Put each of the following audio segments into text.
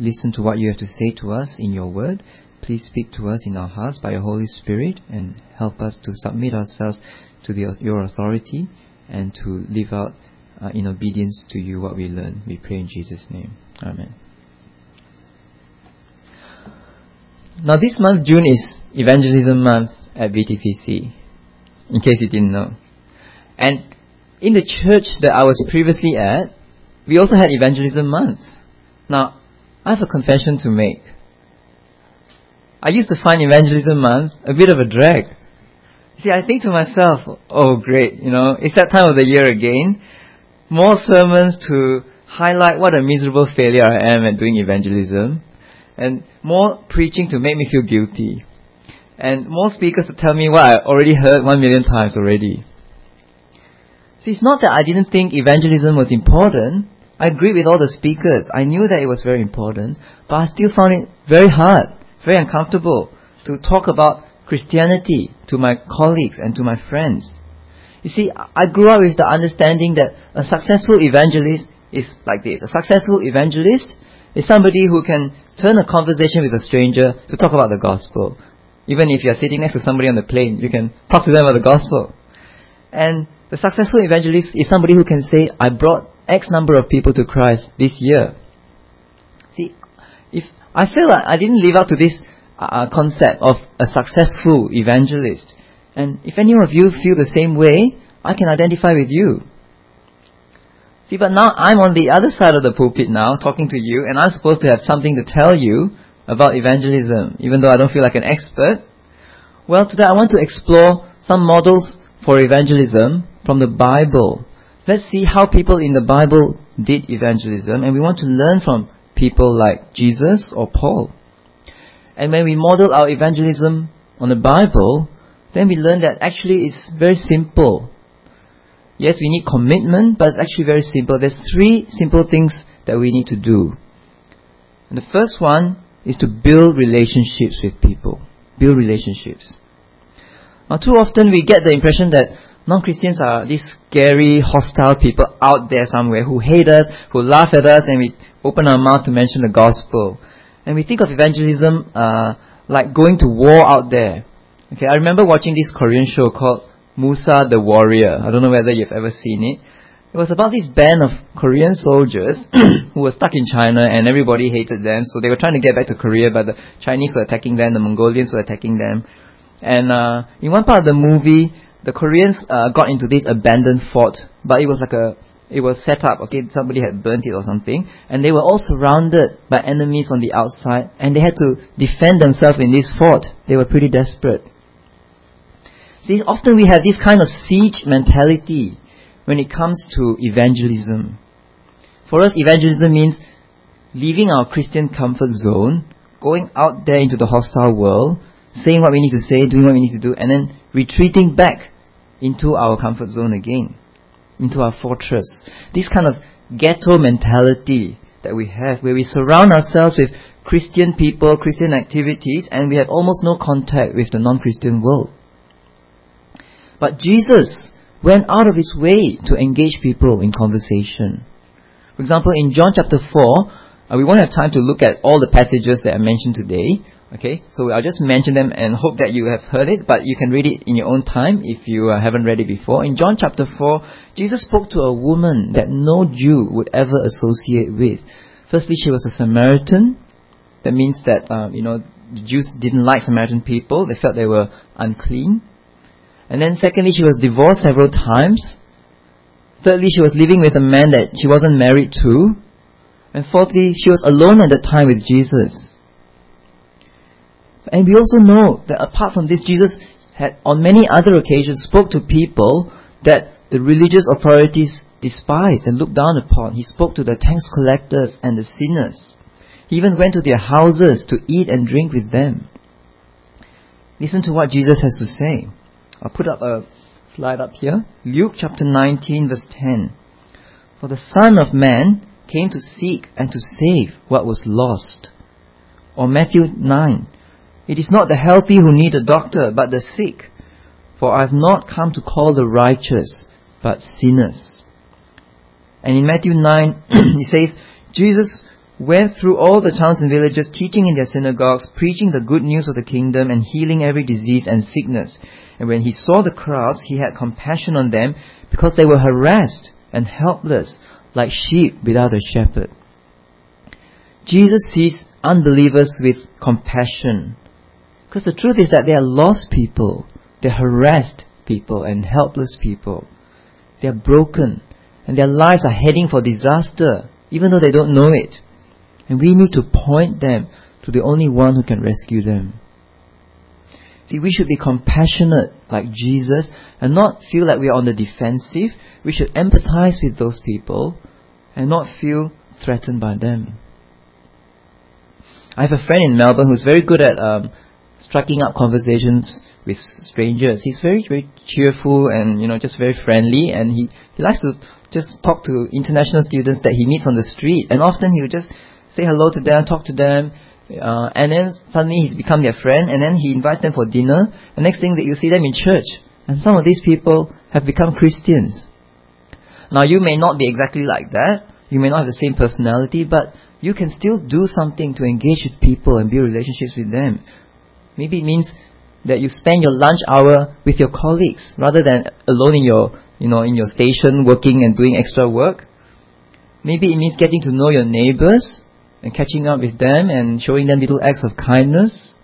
listen to what you have to say to us in your word. Please speak to us in our hearts by your Holy Spirit and help us to submit ourselves to the, your authority and to live out uh, in obedience to you what we learn. We pray in Jesus' name. Amen. Now, this month, June, is Evangelism Month at VTPC, in case you didn't know. And in the church that I was previously at, we also had Evangelism Month. Now, I have a confession to make. I used to find Evangelism Month a bit of a drag. See, I think to myself, oh great, you know, it's that time of the year again. More sermons to highlight what a miserable failure I am at doing evangelism. And more preaching to make me feel guilty. And more speakers to tell me what I already heard one million times already. See, it's not that I didn't think evangelism was important. I agreed with all the speakers. I knew that it was very important, but I still found it very hard, very uncomfortable to talk about Christianity to my colleagues and to my friends. You see, I grew up with the understanding that a successful evangelist is like this. A successful evangelist is somebody who can turn a conversation with a stranger to talk about the gospel. Even if you're sitting next to somebody on the plane, you can talk to them about the gospel. And the successful evangelist is somebody who can say, I brought X number of people to Christ this year. See, if I feel like I didn't live up to this uh, concept of a successful evangelist. And if any of you feel the same way, I can identify with you. See, but now I'm on the other side of the pulpit now, talking to you, and I'm supposed to have something to tell you about evangelism, even though I don't feel like an expert. Well, today I want to explore some models for evangelism from the Bible. Let's see how people in the Bible did evangelism, and we want to learn from people like Jesus or Paul. And when we model our evangelism on the Bible, then we learn that actually it's very simple. Yes, we need commitment, but it's actually very simple. There's three simple things that we need to do. And the first one is to build relationships with people. Build relationships. Now, too often we get the impression that non-Christians are these scary, hostile people out there somewhere who hate us, who laugh at us, and we open our mouth to mention the gospel. And we think of evangelism uh, like going to war out there. Okay, I remember watching this Korean show called Musa the Warrior. I don't know whether you've ever seen it. It was about this band of Korean soldiers who were stuck in China and everybody hated them. So they were trying to get back to Korea, but the Chinese were attacking them, the Mongolians were attacking them. And uh, in one part of the movie, the Koreans uh, got into this abandoned fort, but it was like a it was set up, okay, somebody had burnt it or something, and they were all surrounded by enemies on the outside, and they had to defend themselves in this fort. They were pretty desperate. See, often we have this kind of siege mentality when it comes to evangelism. For us, evangelism means leaving our Christian comfort zone, going out there into the hostile world, saying what we need to say, doing what we need to do, and then retreating back into our comfort zone again into our fortress. This kind of ghetto mentality that we have, where we surround ourselves with Christian people, Christian activities, and we have almost no contact with the non-Christian world. But Jesus went out of his way to engage people in conversation. For example, in John chapter 4, uh, we won't have time to look at all the passages that I mentioned today, Okay, so I'll just mention them and hope that you have heard it, but you can read it in your own time if you uh, haven't read it before. In John chapter 4, Jesus spoke to a woman that no Jew would ever associate with. Firstly, she was a Samaritan. That means that, uh, you know, the Jews didn't like Samaritan people. They felt they were unclean. And then secondly, she was divorced several times. Thirdly, she was living with a man that she wasn't married to. And fourthly, she was alone at the time with Jesus. And we also know that apart from this, Jesus had on many other occasions spoke to people that the religious authorities despised and looked down upon. He spoke to the tax collectors and the sinners. He even went to their houses to eat and drink with them. Listen to what Jesus has to say. I'll put up a slide up here. Luke chapter 19 verse 10. For the Son of Man came to seek and to save what was lost. Or Matthew 9. It is not the healthy who need a doctor, but the sick. For I have not come to call the righteous, but sinners. And in Matthew 9, he says, Jesus went through all the towns and villages, teaching in their synagogues, preaching the good news of the kingdom, and healing every disease and sickness. And when he saw the crowds, he had compassion on them because they were harassed and helpless, like sheep without a shepherd. Jesus sees unbelievers with compassion. Because the truth is that they are lost people, they're harassed people and helpless people. They are broken, and their lives are heading for disaster, even though they don't know it. And we need to point them to the only one who can rescue them. See, we should be compassionate like Jesus and not feel like we are on the defensive. We should empathize with those people and not feel threatened by them. I have a friend in Melbourne who's very good at um, striking up conversations with strangers. He's very, very cheerful and, you know, just very friendly and he, he likes to just talk to international students that he meets on the street and often he'll just say hello to them, talk to them, uh, and then suddenly he's become their friend and then he invites them for dinner The next thing that you see them in church. And some of these people have become Christians. Now you may not be exactly like that. You may not have the same personality, but you can still do something to engage with people and build relationships with them. Maybe it means that you spend your lunch hour with your colleagues rather than alone in your, you know, in your station working and doing extra work. Maybe it means getting to know your neighbors and catching up with them and showing them little acts of kindness.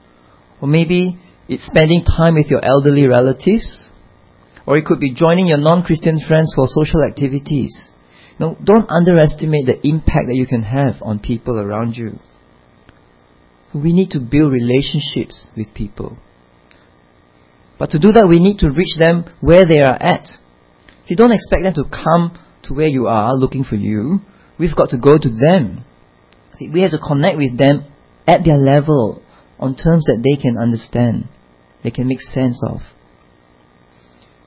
Or maybe it's spending time with your elderly relatives. Or it could be joining your non-Christian friends for social activities. No, don't underestimate the impact that you can have on people around you. We need to build relationships with people. But to do that, we need to reach them where they are at. See, don't expect them to come to where you are looking for you. We've got to go to them. We have to connect with them at their level on terms that they can understand, they can make sense of.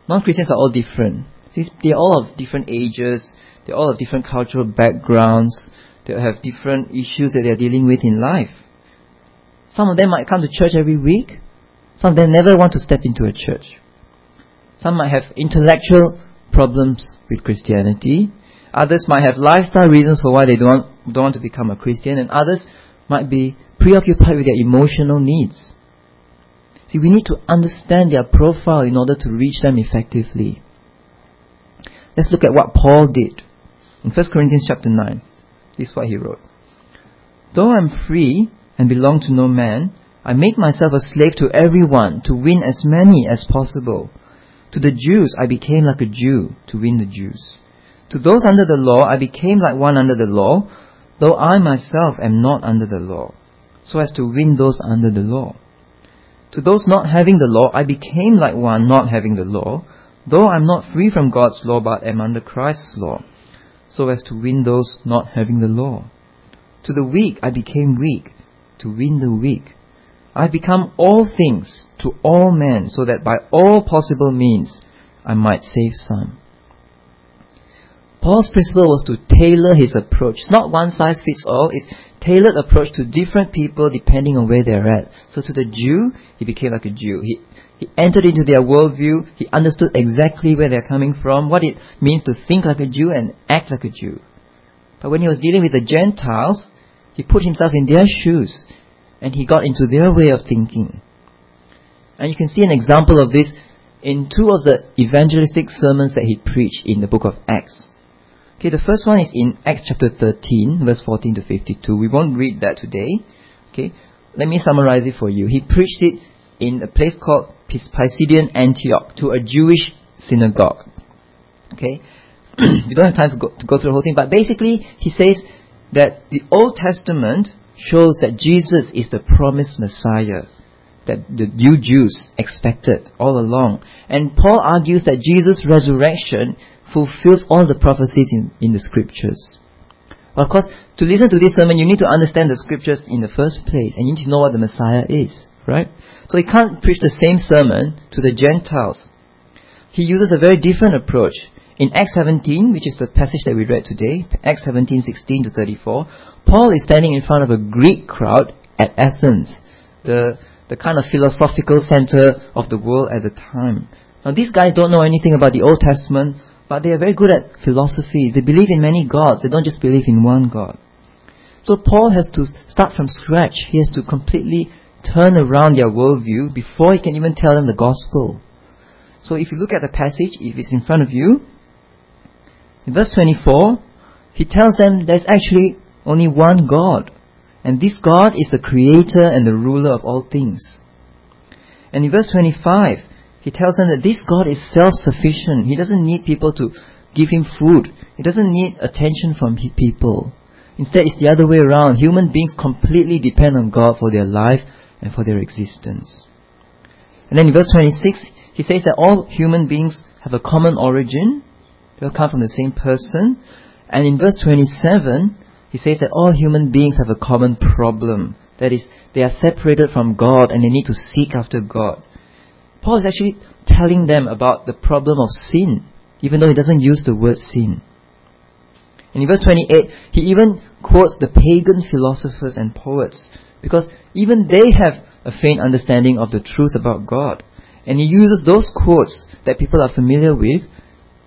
Non Christians are all different. See, they're all of different ages, they're all of different cultural backgrounds, they have different issues that they're dealing with in life. Some of them might come to church every week, some of them never want to step into a church. Some might have intellectual problems with Christianity. Others might have lifestyle reasons for why they don't don't want to become a Christian, and others might be preoccupied with their emotional needs. See, we need to understand their profile in order to reach them effectively. Let's look at what Paul did. In 1 Corinthians chapter 9, this is what he wrote. Though I'm free and belong to no man, I make myself a slave to everyone to win as many as possible. To the Jews, I became like a Jew to win the Jews. To those under the law, I became like one under the law, though I myself am not under the law, so as to win those under the law. To those not having the law, I became like one not having the law, though I am not free from God's law but am under Christ's law, so as to win those not having the law. To the weak, I became weak to win the weak. I become all things to all men so that by all possible means I might save some. Paul's principle was to tailor his approach. It's not one size fits all, it's tailored approach to different people depending on where they're at. So to the Jew, he became like a Jew. He, he entered into their worldview, he understood exactly where they're coming from, what it means to think like a Jew and act like a Jew. But when he was dealing with the Gentiles, he put himself in their shoes and he got into their way of thinking. And you can see an example of this in two of the evangelistic sermons that he preached in the book of Acts. Okay, the first one is in Acts chapter 13, verse 14 to 52. We won't read that today. Okay, let me summarize it for you. He preached it in a place called Pisidian Antioch to a Jewish synagogue. Okay, we don't have time to go, to go through the whole thing, but basically he says that the Old Testament shows that Jesus is the promised Messiah that the new Jews expected all along. And Paul argues that Jesus' resurrection fulfills all the prophecies in, in the scriptures. Of course, to listen to this sermon, you need to understand the scriptures in the first place, and you need to know what the Messiah is, right? So he can't preach the same sermon to the Gentiles. He uses a very different approach. In Acts 17, which is the passage that we read today, Acts 17, 16 to 34, Paul is standing in front of a Greek crowd at Athens, the, the kind of philosophical center of the world at the time. Now these guys don't know anything about the Old Testament, but they are very good at philosophy. They believe in many gods. They don't just believe in one God. So Paul has to start from scratch. He has to completely turn around their worldview before he can even tell them the gospel. So if you look at the passage, if it's in front of you, in verse 24, he tells them there's actually only one God. And this God is the creator and the ruler of all things. And in verse 25, he tells them that this God is self-sufficient. He doesn't need people to give him food. He doesn't need attention from people. Instead, it's the other way around. Human beings completely depend on God for their life and for their existence. And then in verse 26, he says that all human beings have a common origin. All come from the same person. And in verse 27, he says that all human beings have a common problem. That is, they are separated from God and they need to seek after God. Paul is actually telling them about the problem of sin, even though he doesn't use the word sin. And in verse 28, he even quotes the pagan philosophers and poets, because even they have a faint understanding of the truth about God. And he uses those quotes that people are familiar with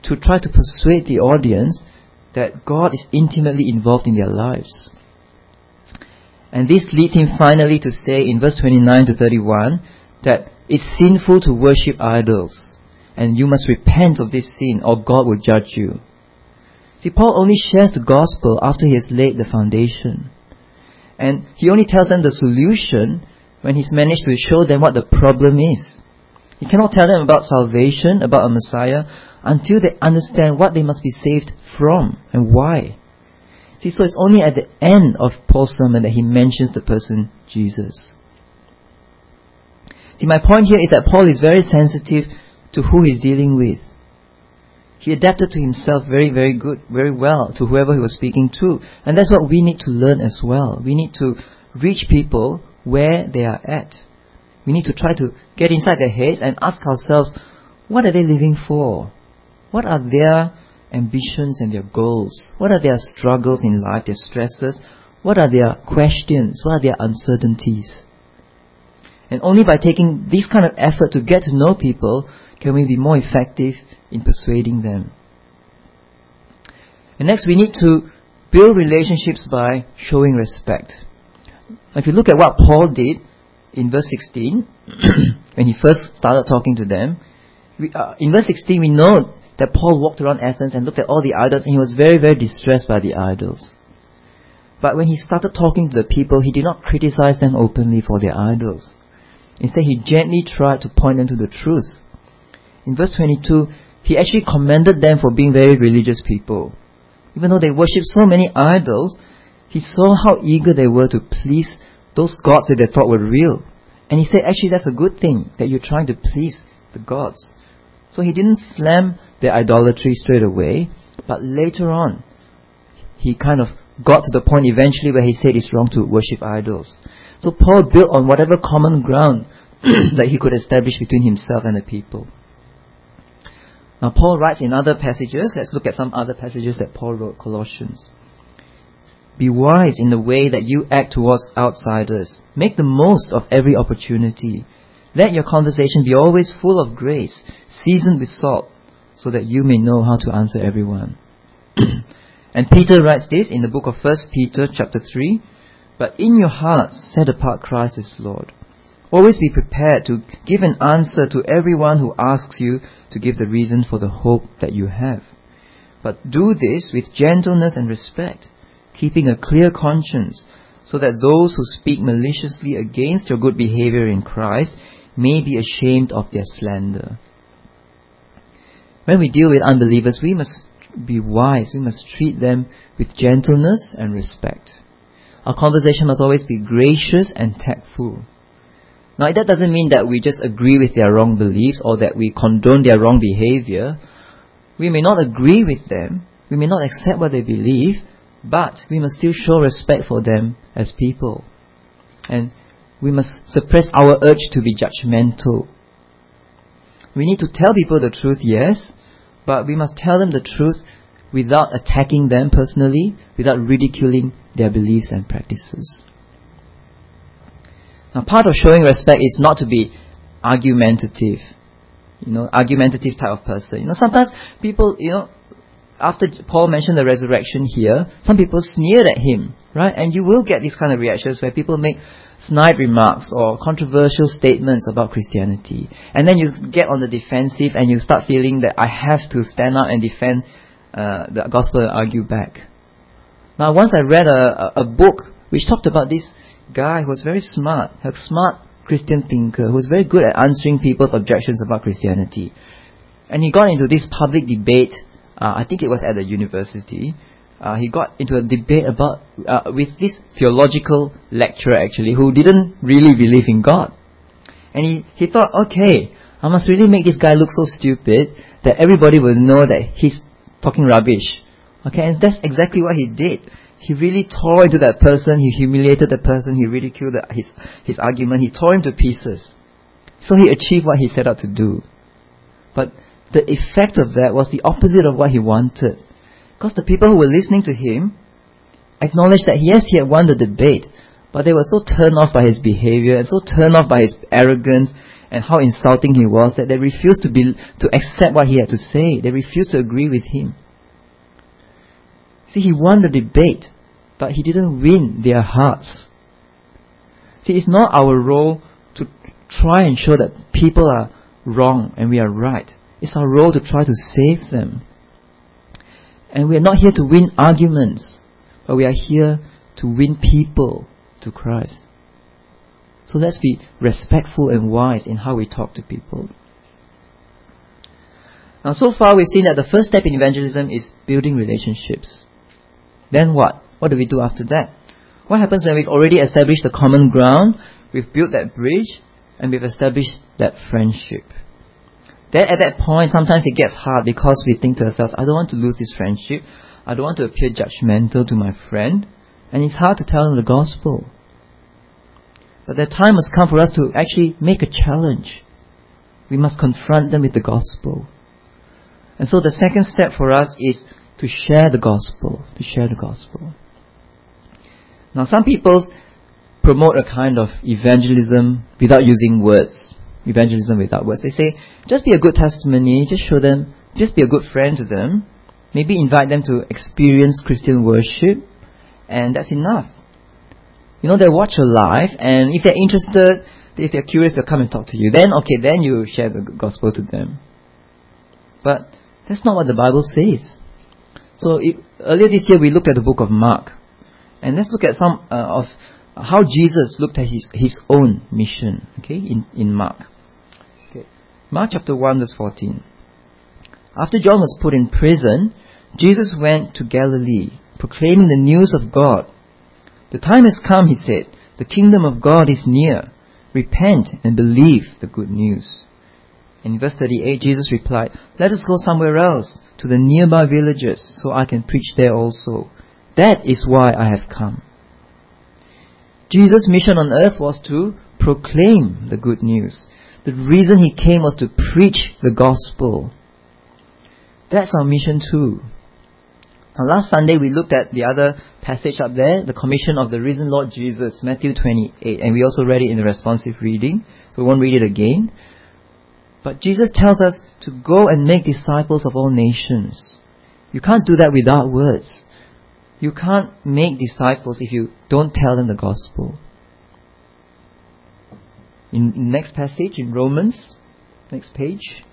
to try to persuade the audience that God is intimately involved in their lives. And this leads him finally to say in verse 29 to 31 that it's sinful to worship idols and you must repent of this sin or God will judge you. See, Paul only shares the gospel after he has laid the foundation. And he only tells them the solution when he's managed to show them what the problem is. He cannot tell them about salvation, about a Messiah, until they understand what they must be saved from and why. See, so it's only at the end of Paul's sermon that he mentions the person Jesus. See, my point here is that Paul is very sensitive to who he's dealing with. He adapted to himself very, very good, very well to whoever he was speaking to. And that's what we need to learn as well. We need to reach people where they are at. We need to try to get inside their heads and ask ourselves, what are they living for? What are their ambitions and their goals? What are their struggles in life, their stresses? What are their questions? What are their uncertainties? And only by taking this kind of effort to get to know people can we be more effective in persuading them. And next, we need to build relationships by showing respect. If you look at what Paul did in verse 16, when he first started talking to them, we, uh, in verse 16 we know that Paul walked around Athens and looked at all the idols and he was very, very distressed by the idols. But when he started talking to the people, he did not criticize them openly for their idols. Instead, he gently tried to point them to the truth. In verse 22, he actually commended them for being very religious people. Even though they worshipped so many idols, he saw how eager they were to please those gods that they thought were real. And he said, actually, that's a good thing that you're trying to please the gods. So he didn't slam their idolatry straight away, but later on, he kind of got to the point eventually where he said it's wrong to worship idols. So Paul built on whatever common ground that he could establish between himself and the people. Now Paul writes in other passages, let's look at some other passages that Paul wrote, Colossians. Be wise in the way that you act towards outsiders. Make the most of every opportunity. Let your conversation be always full of grace, seasoned with salt, so that you may know how to answer everyone. and Peter writes this in the book of 1 Peter chapter 3, But in your hearts set apart Christ as Lord. Always be prepared to give an answer to everyone who asks you to give the reason for the hope that you have. But do this with gentleness and respect, keeping a clear conscience, so that those who speak maliciously against your good behavior in Christ may be ashamed of their slander. When we deal with unbelievers, we must be wise. We must treat them with gentleness and respect. Our conversation must always be gracious and tactful. Now, that doesn't mean that we just agree with their wrong beliefs or that we condone their wrong behavior. We may not agree with them. We may not accept what they believe, but we must still show respect for them as people. And we must suppress our urge to be judgmental. We need to tell people the truth, yes, but we must tell them the truth without attacking them personally, without ridiculing their beliefs and practices. Now, part of showing respect is not to be argumentative, you know, argumentative type of person. You know, sometimes people, you know, after Paul mentioned the resurrection here, some people sneered at him, right? And you will get these kind of reactions where people make snide remarks or controversial statements about Christianity. And then you get on the defensive and you start feeling that I have to stand up and defend uh, the gospel and argue back. Now, once I read a, a, book which talked about this guy who was very smart, a smart Christian thinker who was very good at answering people's objections about Christianity. And he got into this public debate, uh, I think it was at a university, uh, he got into a debate about uh, with this theological lecturer actually who didn't really believe in God, and he he thought, okay, I must really make this guy look so stupid that everybody will know that he's talking rubbish. Okay, and that's exactly what he did. He really tore into that person. He humiliated the person. He ridiculed the, his his argument. He tore him to pieces. So he achieved what he set out to do. But the effect of that was the opposite of what he wanted. Because the people who were listening to him acknowledged that yes, he had won the debate, but they were so turned off by his behavior and so turned off by his arrogance and how insulting he was that they refused to be to accept what he had to say. They refused to agree with him. See, he won the debate, but he didn't win their hearts. See, it's not our role to try and show that people are wrong and we are right. It's our role to try to save them. And we are not here to win arguments, but we are here to win people to Christ. So let's be respectful and wise in how we talk to people. Now, so far we've seen that the first step in evangelism is building relationships. Then what? What do we do after that? What happens when we've already established the common ground, we've built that bridge, and we've established that friendship? Then at that point, sometimes it gets hard because we think to ourselves, I don't want to lose this friendship. I don't want to appear judgmental to my friend. And it's hard to tell them the gospel. But the time has come for us to actually make a challenge. We must confront them with the gospel. And so the second step for us is to share the gospel. To share the gospel. Now some people promote a kind of evangelism without using words evangelism without words. They say, just be a good testimony, just show them, just be a good friend to them, maybe invite them to experience Christian worship, and that's enough. You know, they watch your life, and if they're interested, if they're curious, they'll come and talk to you. Then, okay, then you share the gospel to them. But that's not what the Bible says. So if, earlier this year we looked at the book of Mark, and let's look at some uh, of how Jesus looked at his, his own mission, okay, in, in Mark. Mark chapter 1 verse 14. After John was put in prison, Jesus went to Galilee, proclaiming the news of God. The time has come, he said. The kingdom of God is near. Repent and believe the good news. In verse 38, Jesus replied, Let us go somewhere else, to the nearby villages, so I can preach there also. That is why I have come. Jesus' mission on earth was to proclaim the good news. The reason he came was to preach the gospel. That's our mission too. Now, last Sunday we looked at the other passage up there, the commission of the risen Lord Jesus, Matthew 28, and we also read it in the responsive reading, so we won't read it again. But Jesus tells us to go and make disciples of all nations. You can't do that without words. You can't make disciples if you don't tell them the gospel in next passage in Romans, next page,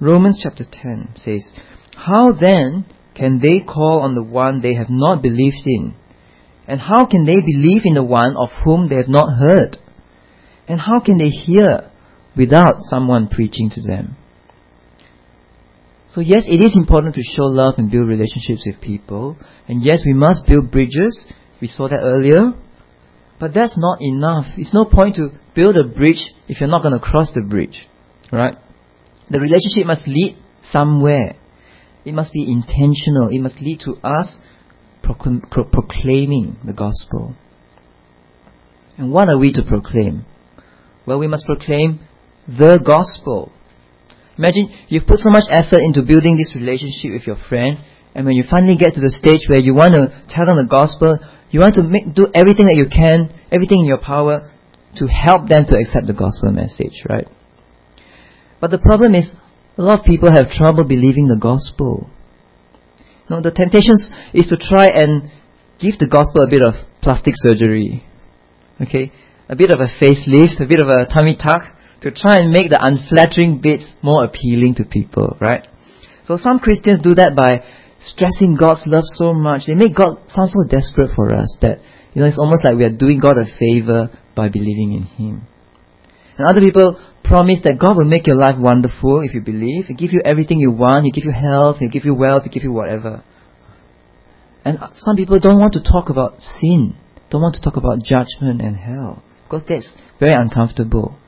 Romans chapter 10 says, How then can they call on the one they have not believed in? And how can they believe in the one of whom they have not heard? And how can they hear without someone preaching to them? So yes, it is important to show love and build relationships with people. And yes, we must build bridges. We saw that earlier. But that's not enough. It's no point to build a bridge if you're not going to cross the bridge. Right? The relationship must lead somewhere. It must be intentional. It must lead to us proclaiming the gospel. And what are we to proclaim? Well, we must proclaim the gospel. Imagine you've put so much effort into building this relationship with your friend, and when you finally get to the stage where you want to tell them the gospel, you want to make, do everything that you can, everything in your power to help them to accept the gospel message, right? But the problem is, a lot of people have trouble believing the gospel. No, the temptation is to try and give the gospel a bit of plastic surgery. Okay? A bit of a facelift, a bit of a tummy tuck to try and make the unflattering bits more appealing to people, right? So some Christians do that by stressing God's love so much. They make God sound so desperate for us that, you know, it's almost like we are doing God a favor by believing in Him. And other people promise that God will make your life wonderful if you believe. He'll give you everything you want. He'll give you health. He'll give you wealth. He'll give you whatever. And some people don't want to talk about sin. Don't want to talk about judgment and hell. Because that's very uncomfortable.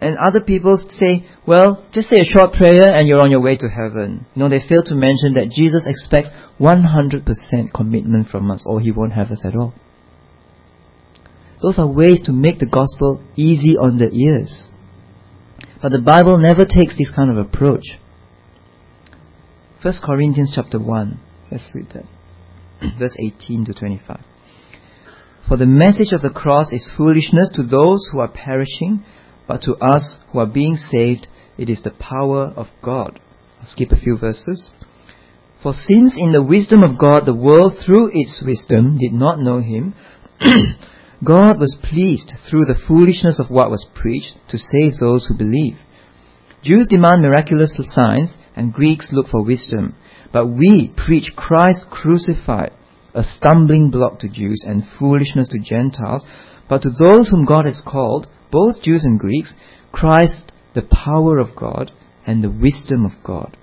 And other people say, well, just say a short prayer and you're on your way to heaven. You know, they fail to mention that Jesus expects 100% commitment from us or he won't have us at all. Those are ways to make the gospel easy on the ears. But the Bible never takes this kind of approach. 1 Corinthians chapter 1. Let's read that. Verse 18 to 25. For the message of the cross is foolishness to those who are perishing, but to us who are being saved, it is the power of God. I'll skip a few verses. For since in the wisdom of God the world through its wisdom did not know him, God was pleased through the foolishness of what was preached to save those who believe. Jews demand miraculous signs and Greeks look for wisdom. But we preach Christ crucified, a stumbling block to Jews and foolishness to Gentiles. But to those whom God has called, both Jews and Greeks, Christ the power of God and the wisdom of God.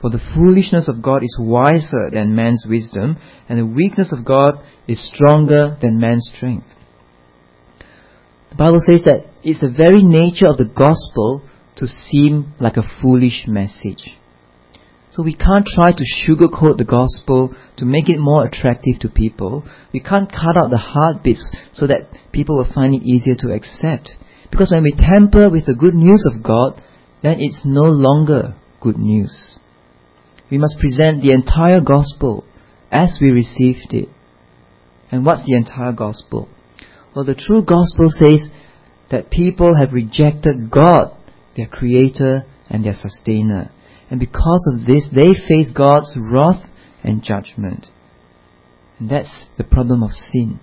For the foolishness of God is wiser than man's wisdom, and the weakness of God is stronger than man's strength. The Bible says that it's the very nature of the gospel to seem like a foolish message. So we can't try to sugarcoat the gospel to make it more attractive to people. We can't cut out the hard bits so that people will find it easier to accept. Because when we tamper with the good news of God, then it's no longer good news. We must present the entire gospel as we received it. And what's the entire gospel? Well, the true gospel says that people have rejected God, their creator and their sustainer. And because of this, they face God's wrath and judgment. And that's the problem of sin.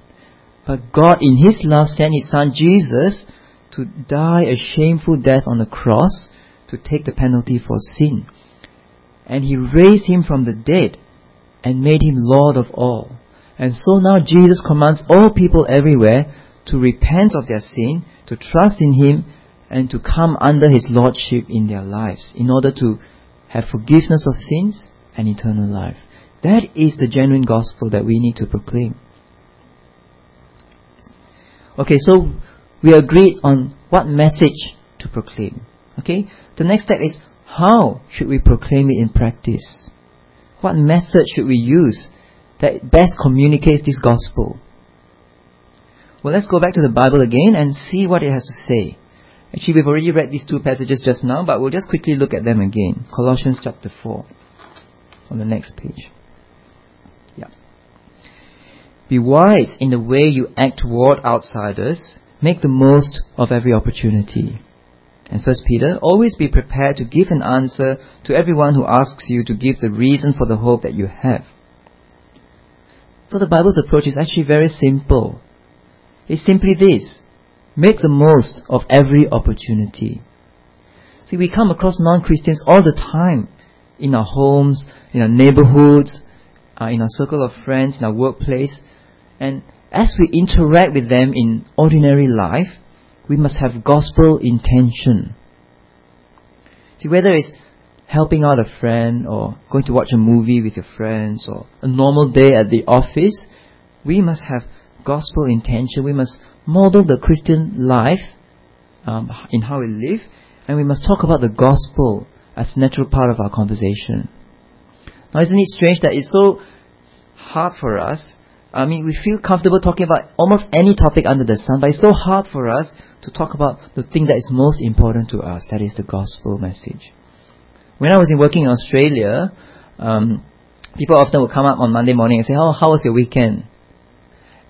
But God, in His love, sent His Son Jesus to die a shameful death on the cross to take the penalty for sin. And He raised Him from the dead and made Him Lord of all. And so now Jesus commands all people everywhere to repent of their sin, to trust in Him, and to come under His Lordship in their lives in order to have forgiveness of sins and eternal life. That is the genuine gospel that we need to proclaim. Okay, so we agreed on what message to proclaim. Okay, the next step is how should we proclaim it in practice? What method should we use that best communicates this gospel. Well, let's go back to the Bible again and see what it has to say. Actually, we've already read these two passages just now, but we'll just quickly look at them again. Colossians chapter 4, on the next page. Yeah. Be wise in the way you act toward outsiders. Make the most of every opportunity. And First Peter, always be prepared to give an answer to everyone who asks you to give the reason for the hope that you have. So the Bible's approach is actually very simple. It's simply this. Make the most of every opportunity. See, we come across non-Christians all the time in our homes, in our neighborhoods, uh, in our circle of friends, in our workplace. And as we interact with them in ordinary life, we must have gospel intention. See, whether it's helping out a friend or going to watch a movie with your friends or a normal day at the office, we must have gospel intention. We must model the Christian life um, in how we live, and we must talk about the gospel as a natural part of our conversation. Now, isn't it strange that it's so hard for us? I mean, we feel comfortable talking about almost any topic under the sun, but it's so hard for us to talk about the thing that is most important to us, that is the gospel message. When I was in working in Australia, um, people often would come up on Monday morning and say, "Oh, how was your weekend?"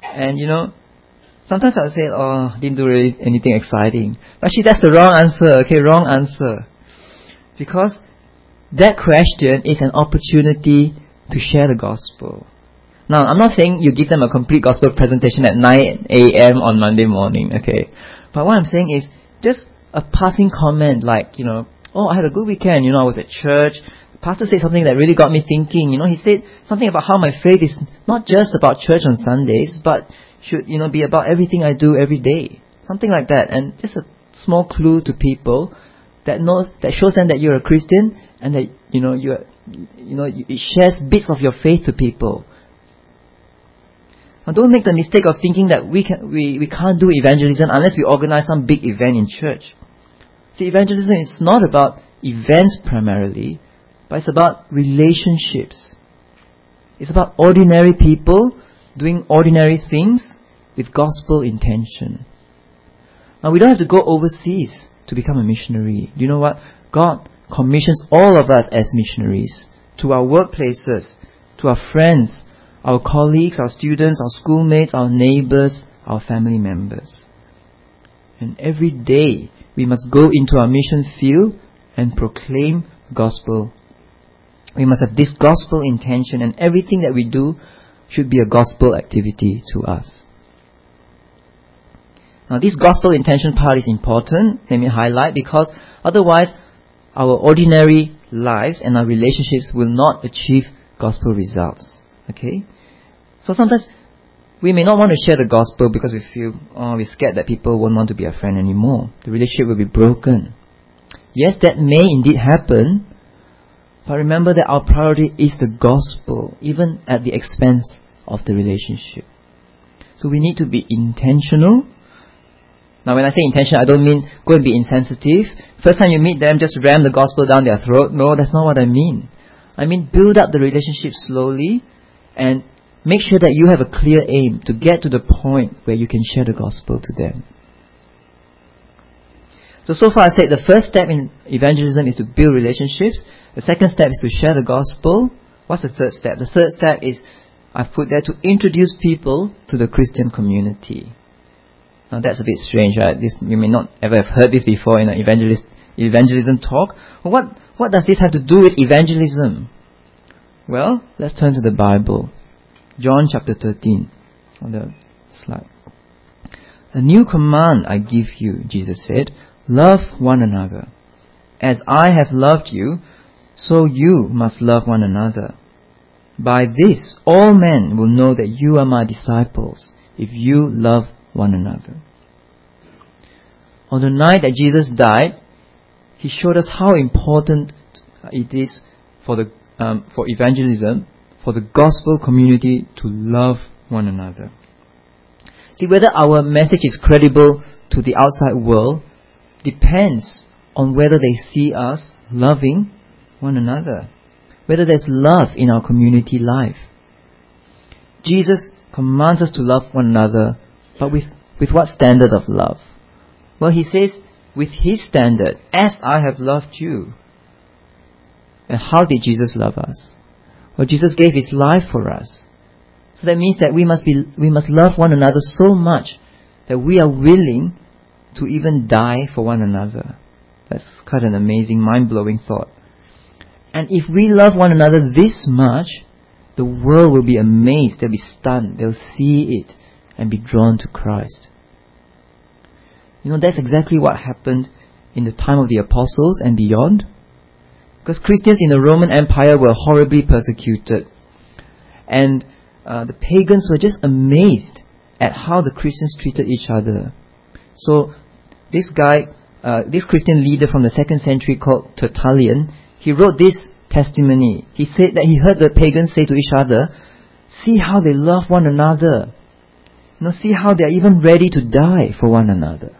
And you know, sometimes I would say, "Oh, didn't do really anything exciting." Actually, that's the wrong answer. Okay, wrong answer. Because that question is an opportunity to share the gospel. Now, I'm not saying you give them a complete gospel presentation at 9 a.m. on Monday morning, okay? But what I'm saying is just a passing comment like, you know, oh, I had a good weekend, you know, I was at church. Pastor said something that really got me thinking, you know, he said something about how my faith is not just about church on Sundays, but should, you know, be about everything I do every day. Something like that. And just a small clue to people that knows, that shows them that you're a Christian and that, you know, you're, you know, it shares bits of your faith to people. Now don't make the mistake of thinking that we, can, we, we can't do evangelism unless we organize some big event in church. See, evangelism is not about events primarily, but it's about relationships. It's about ordinary people doing ordinary things with gospel intention. Now, we don't have to go overseas to become a missionary. Do you know what? God commissions all of us as missionaries to our workplaces, to our friends, our colleagues, our students, our schoolmates, our neighbors, our family members. And every day we must go into our mission field and proclaim gospel. We must have this gospel intention and everything that we do should be a gospel activity to us. Now this gospel intention part is important, let me highlight, because otherwise our ordinary lives and our relationships will not achieve gospel results. Okay? So sometimes we may not want to share the gospel because we feel, oh, we're scared that people won't want to be a friend anymore. The relationship will be broken. Yes, that may indeed happen, but remember that our priority is the gospel, even at the expense of the relationship. So we need to be intentional. Now, when I say intentional, I don't mean go and be insensitive. First time you meet them, just ram the gospel down their throat. No, that's not what I mean. I mean build up the relationship slowly and make sure that you have a clear aim to get to the point where you can share the gospel to them. So, so far I said the first step in evangelism is to build relationships. The second step is to share the gospel. What's the third step? The third step is I've put there to introduce people to the Christian community. Now that's a bit strange, right? This, you may not ever have heard this before in an evangelist, evangelism talk. What, what does this have to do with evangelism? Well, let's turn to the Bible. John chapter 13 on the slide. A new command I give you, Jesus said, love one another. As I have loved you, so you must love one another. By this, all men will know that you are my disciples, if you love one another. On the night that Jesus died, he showed us how important it is for the um, for evangelism, for the gospel community to love one another. See, whether our message is credible to the outside world depends on whether they see us loving one another, whether there's love in our community life. Jesus commands us to love one another, but with, with what standard of love? Well, he says, with his standard, as I have loved you. And how did Jesus love us? Well, Jesus gave his life for us. So that means that we must be, we must love one another so much that we are willing to even die for one another. That's quite an amazing, mind-blowing thought. And if we love one another this much, the world will be amazed, they'll be stunned, they'll see it and be drawn to Christ. You know, that's exactly what happened in the time of the apostles and beyond. Because Christians in the Roman Empire were horribly persecuted. And uh, the pagans were just amazed at how the Christians treated each other. So this guy, uh, this Christian leader from the second century called Tertullian, he wrote this testimony. He said that he heard the pagans say to each other, see how they love one another. Know, see how they are even ready to die for one another.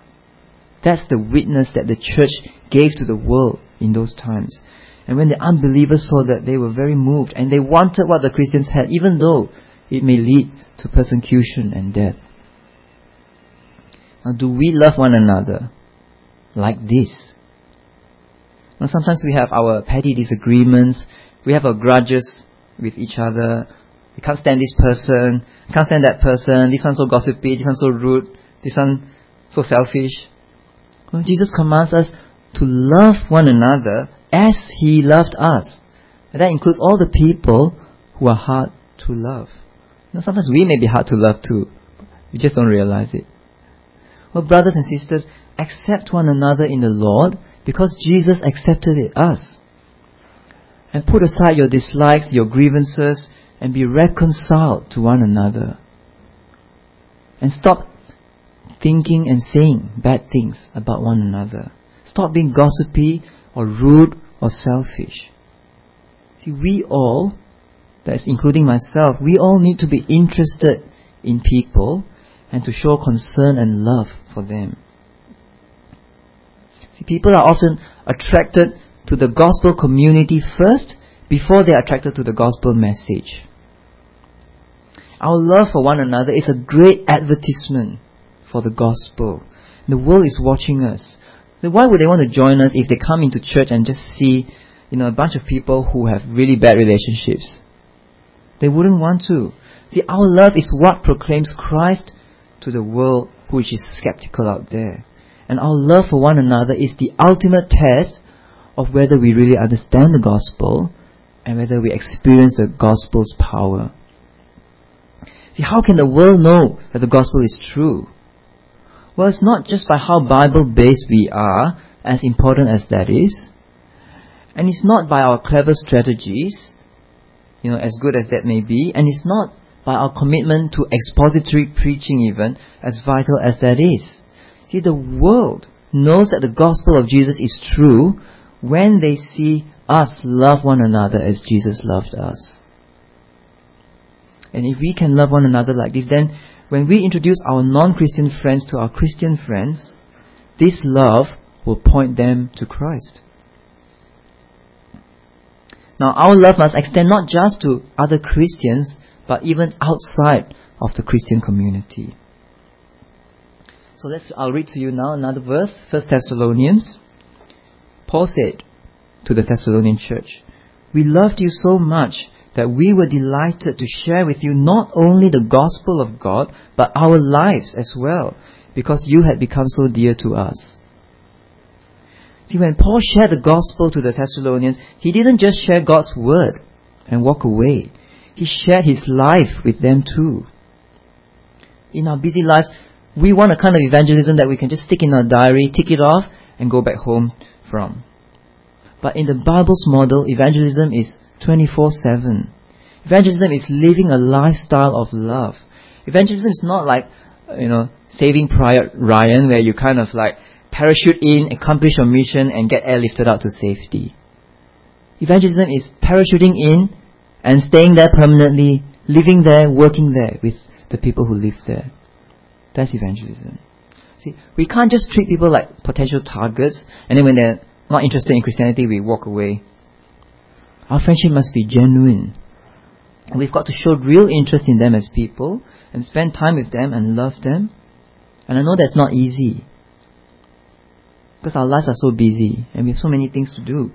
That's the witness that the church gave to the world in those times. And when the unbelievers saw that, they were very moved and they wanted what the Christians had, even though it may lead to persecution and death. Now, do we love one another like this? Sometimes we have our petty disagreements, we have our grudges with each other. We can't stand this person, can't stand that person, this one's so gossipy, this one's so rude, this one so selfish. Well, Jesus commands us to love one another as He loved us. And that includes all the people who are hard to love. Sometimes we may be hard to love too. We just don't realize it. Well, brothers and sisters, accept one another in the Lord because Jesus accepted it, us. And put aside your dislikes, your grievances, and be reconciled to one another. And stop thinking and saying bad things about one another. Stop being gossipy or rude or selfish. See, we all, that's including myself, we all need to be interested in people and to show concern and love for them. People are often attracted to the gospel community first before they are attracted to the gospel message. Our love for one another is a great advertisement for the gospel. The world is watching us. So why would they want to join us if they come into church and just see, you know, a bunch of people who have really bad relationships? They wouldn't want to. See, our love is what proclaims Christ to the world which is skeptical out there. And our love for one another is the ultimate test of whether we really understand the gospel and whether we experience the gospel's power. See, how can the world know that the gospel is true? Well, it's not just by how Bible based we are, as important as that is, and it's not by our clever strategies, you know, as good as that may be, and it's not by our commitment to expository preaching even, as vital as that is. See, the world knows that the gospel of Jesus is true when they see us love one another as Jesus loved us. And if we can love one another like this, then when we introduce our non-Christian friends to our Christian friends, this love will point them to Christ. Now, our love must extend not just to other Christians, but even outside of the Christian community. So let's, I'll read to you now another verse, 1 Thessalonians. Paul said to the Thessalonian church, We loved you so much that we were delighted to share with you not only the gospel of God, but our lives as well, because you had become so dear to us. See, when Paul shared the gospel to the Thessalonians, he didn't just share God's word and walk away. He shared his life with them too. In our busy lives, we want a kind of evangelism that we can just stick in our diary, tick it off, and go back home from. But in the Bible's model, evangelism is 24 7. Evangelism is living a lifestyle of love. Evangelism is not like, you know, saving Private Ryan where you kind of like parachute in, accomplish your mission, and get airlifted out to safety. Evangelism is parachuting in and staying there permanently, living there, working there with the people who live there. That's evangelism. See, we can't just treat people like potential targets, and then when they're not interested in Christianity, we walk away. Our friendship must be genuine. We've got to show real interest in them as people and spend time with them and love them. And I know that's not easy. Because our lives are so busy and we have so many things to do.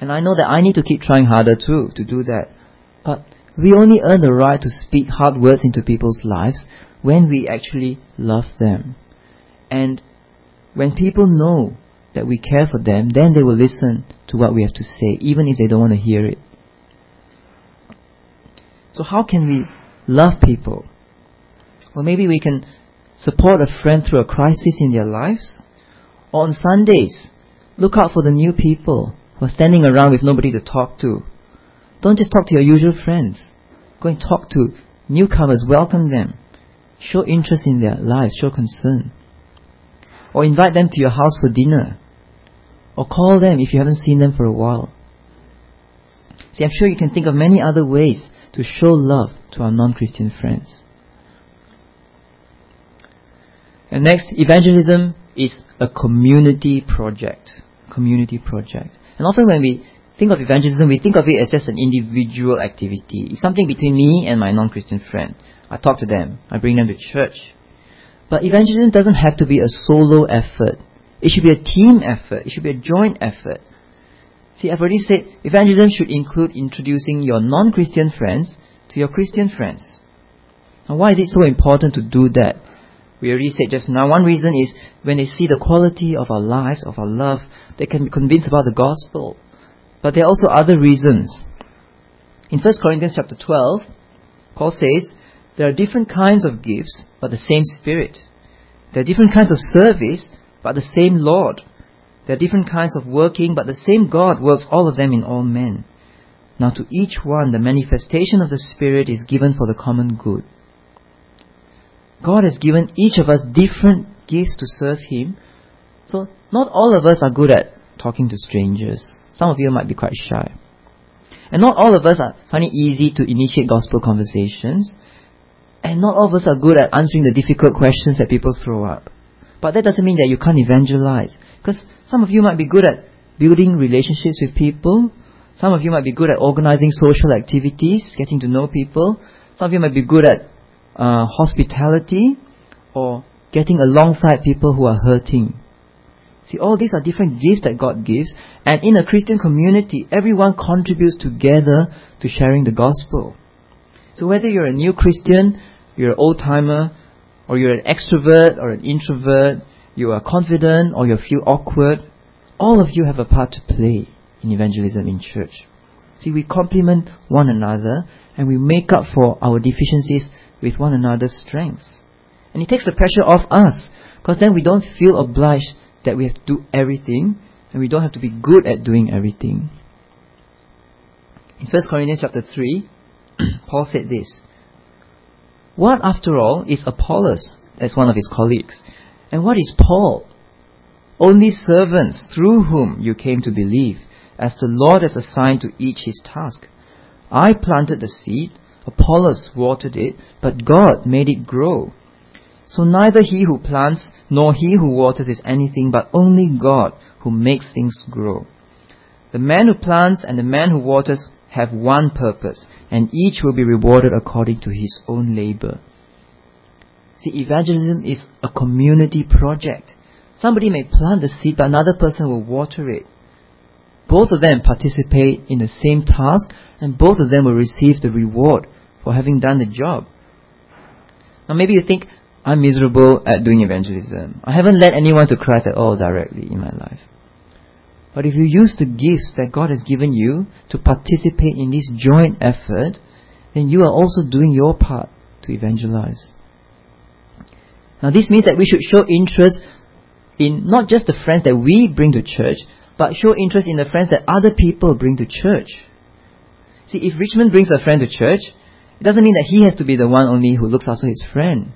And I know that I need to keep trying harder too to do that. But we only earn the right to speak hard words into people's lives when we actually love them. And when people know that we care for them, then they will listen to what we have to say, even if they don't want to hear it. So how can we love people? Well, maybe we can support a friend through a crisis in their lives. Or on Sundays, look out for the new people who are standing around with nobody to talk to. Don't just talk to your usual friends. Go and talk to newcomers, welcome them. Show interest in their lives, show concern. Or invite them to your house for dinner. Or call them if you haven't seen them for a while. See, I'm sure you can think of many other ways to show love to our non-Christian friends. And next, evangelism is a community project. Community project. And often when we think of evangelism, we think of it as just an individual activity. It's something between me and my non-Christian friend. I talk to them. I bring them to church. But evangelism doesn't have to be a solo effort. It should be a team effort. It should be a joint effort. See, I've already said evangelism should include introducing your non-Christian friends to your Christian friends. Now, why is it so important to do that? We already said just now, one reason is when they see the quality of our lives, of our love, they can be convinced about the gospel. But there are also other reasons. In 1 Corinthians chapter 12, Paul says, there are different kinds of gifts, but the same Spirit. There are different kinds of service, but the same Lord. There are different kinds of working, but the same God works all of them in all men. Now to each one, the manifestation of the Spirit is given for the common good. God has given each of us different gifts to serve Him. So not all of us are good at talking to strangers. Some of you might be quite shy. And not all of us are find it easy to initiate gospel conversations. And not all of us are good at answering the difficult questions that people throw up. But that doesn't mean that you can't evangelize. Because some of you might be good at building relationships with people. Some of you might be good at organizing social activities, getting to know people. Some of you might be good at uh, hospitality or getting alongside people who are hurting. See, all these are different gifts that God gives, and in a Christian community, everyone contributes together to sharing the gospel. So whether you're a new Christian, you're an old timer, or you're an extrovert or an introvert, you are confident or you feel awkward, all of you have a part to play in evangelism in church. See, we complement one another and we make up for our deficiencies with one another's strengths. And it takes the pressure off us because then we don't feel obliged that we have to do everything and we don't have to be good at doing everything. In 1 Corinthians chapter 3, Paul said this What, after all, is Apollos, as one of his colleagues? And what is Paul? Only servants through whom you came to believe, as the Lord has assigned to each his task. I planted the seed, Apollos watered it, but God made it grow. So neither he who plants nor he who waters is anything, but only God who makes things grow. The man who plants and the man who waters have one purpose, and each will be rewarded according to his own labor. See, evangelism is a community project. Somebody may plant the seed, but another person will water it. Both of them participate in the same task, and both of them will receive the reward for having done the job. Now maybe you think, I'm miserable at doing evangelism. I haven't led anyone to Christ at all directly in my life. But if you use the gifts that God has given you to participate in this joint effort, then you are also doing your part to evangelize. Now this means that we should show interest in not just the friends that we bring to church, but show interest in the friends that other people bring to church. See, if Richmond brings a friend to church, it doesn't mean that he has to be the one only who looks after his friend.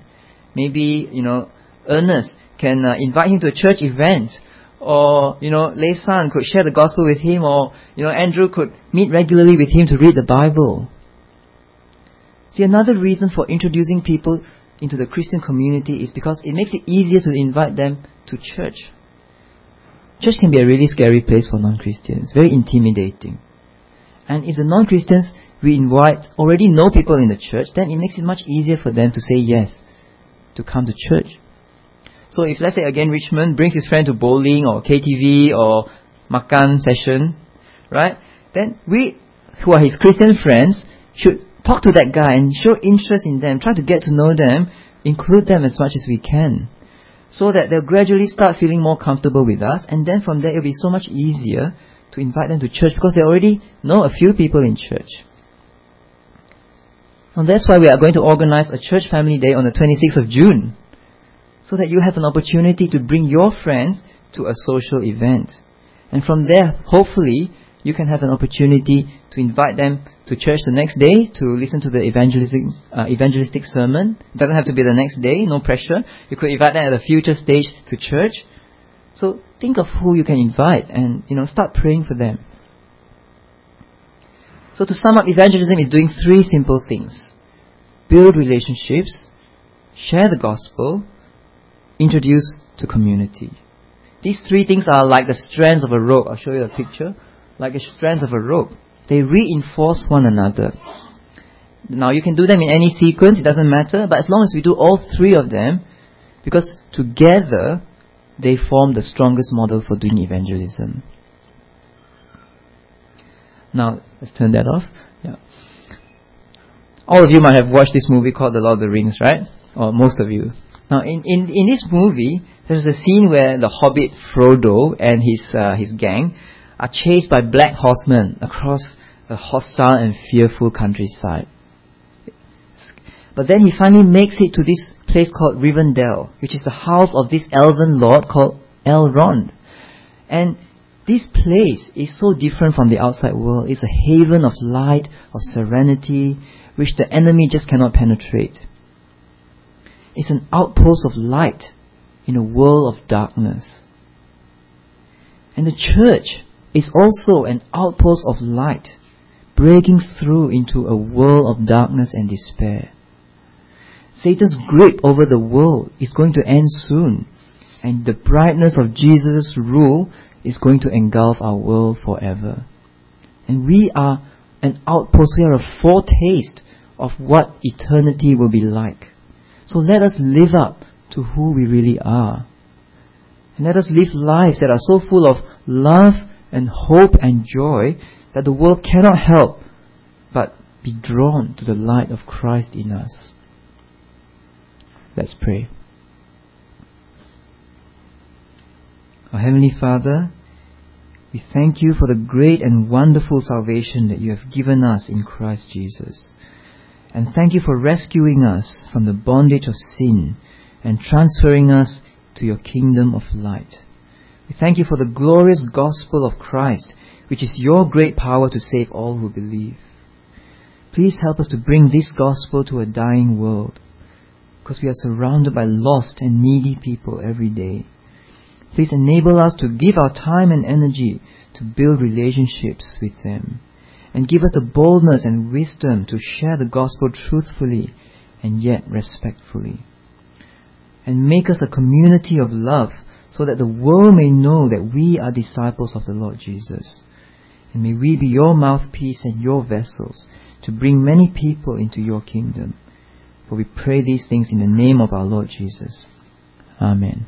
Maybe, you know, Ernest can uh, invite him to a church event. Or, you know, Lei San could share the gospel with him. Or, you know, Andrew could meet regularly with him to read the Bible. See, another reason for introducing people into the Christian community is because it makes it easier to invite them to church. Church can be a really scary place for non-Christians, very intimidating. And if the non-Christians we invite already know people in the church, then it makes it much easier for them to say yes, to come to church. So if let's say again Richmond brings his friend to bowling or KTV or makan session, right? Then we, who are his Christian friends, should talk to that guy and show interest in them, try to get to know them, include them as much as we can. So that they'll gradually start feeling more comfortable with us, and then from there it'll be so much easier to invite them to church because they already know a few people in church. And that's why we are going to organize a church family day on the 26th of June. So that you have an opportunity to bring your friends to a social event. And from there, hopefully, you can have an opportunity to invite them to church the next day to listen to the evangelistic, uh, evangelistic sermon. It doesn't have to be the next day, no pressure. You could invite them at a future stage to church. So think of who you can invite and, you know, start praying for them. So to sum up, evangelism is doing three simple things. Build relationships, share the gospel, introduce to community. These three things are like the strands of a rope. I'll show you a picture. Like the strands of a rope. They reinforce one another. Now you can do them in any sequence, it doesn't matter, but as long as we do all three of them, because together they form the strongest model for doing evangelism. Now, let's turn that off. Yeah. All of you might have watched this movie called The Lord of the Rings, right? Or most of you. Now, in, in, in this movie, there's a scene where the hobbit Frodo and his, uh, his gang are chased by black horsemen across a hostile and fearful countryside. But then he finally makes it to this place called Rivendell, which is the house of this elven lord called Elrond. And this place is so different from the outside world. It's a haven of light, of serenity, which the enemy just cannot penetrate. It's an outpost of light in a world of darkness. And the church is also an outpost of light, breaking through into a world of darkness and despair. Satan's grip over the world is going to end soon, and the brightness of Jesus' rule is going to engulf our world forever. And we are an outpost, we are a foretaste of what eternity will be like. So let us live up to who we really are. And let us live lives that are so full of love and hope and joy that the world cannot help but be drawn to the light of Christ in us. Let's pray. Our Heavenly Father, we thank you for the great and wonderful salvation that you have given us in Christ Jesus. And thank you for rescuing us from the bondage of sin and transferring us to your kingdom of light. We thank you for the glorious gospel of Christ, which is your great power to save all who believe. Please help us to bring this gospel to a dying world, because we are surrounded by lost and needy people every day. Please enable us to give our time and energy to build relationships with them. And give us the boldness and wisdom to share the gospel truthfully and yet respectfully. And make us a community of love so that the world may know that we are disciples of the Lord Jesus. And may we be your mouthpiece and your vessels to bring many people into your kingdom. For we pray these things in the name of our Lord Jesus. Amen.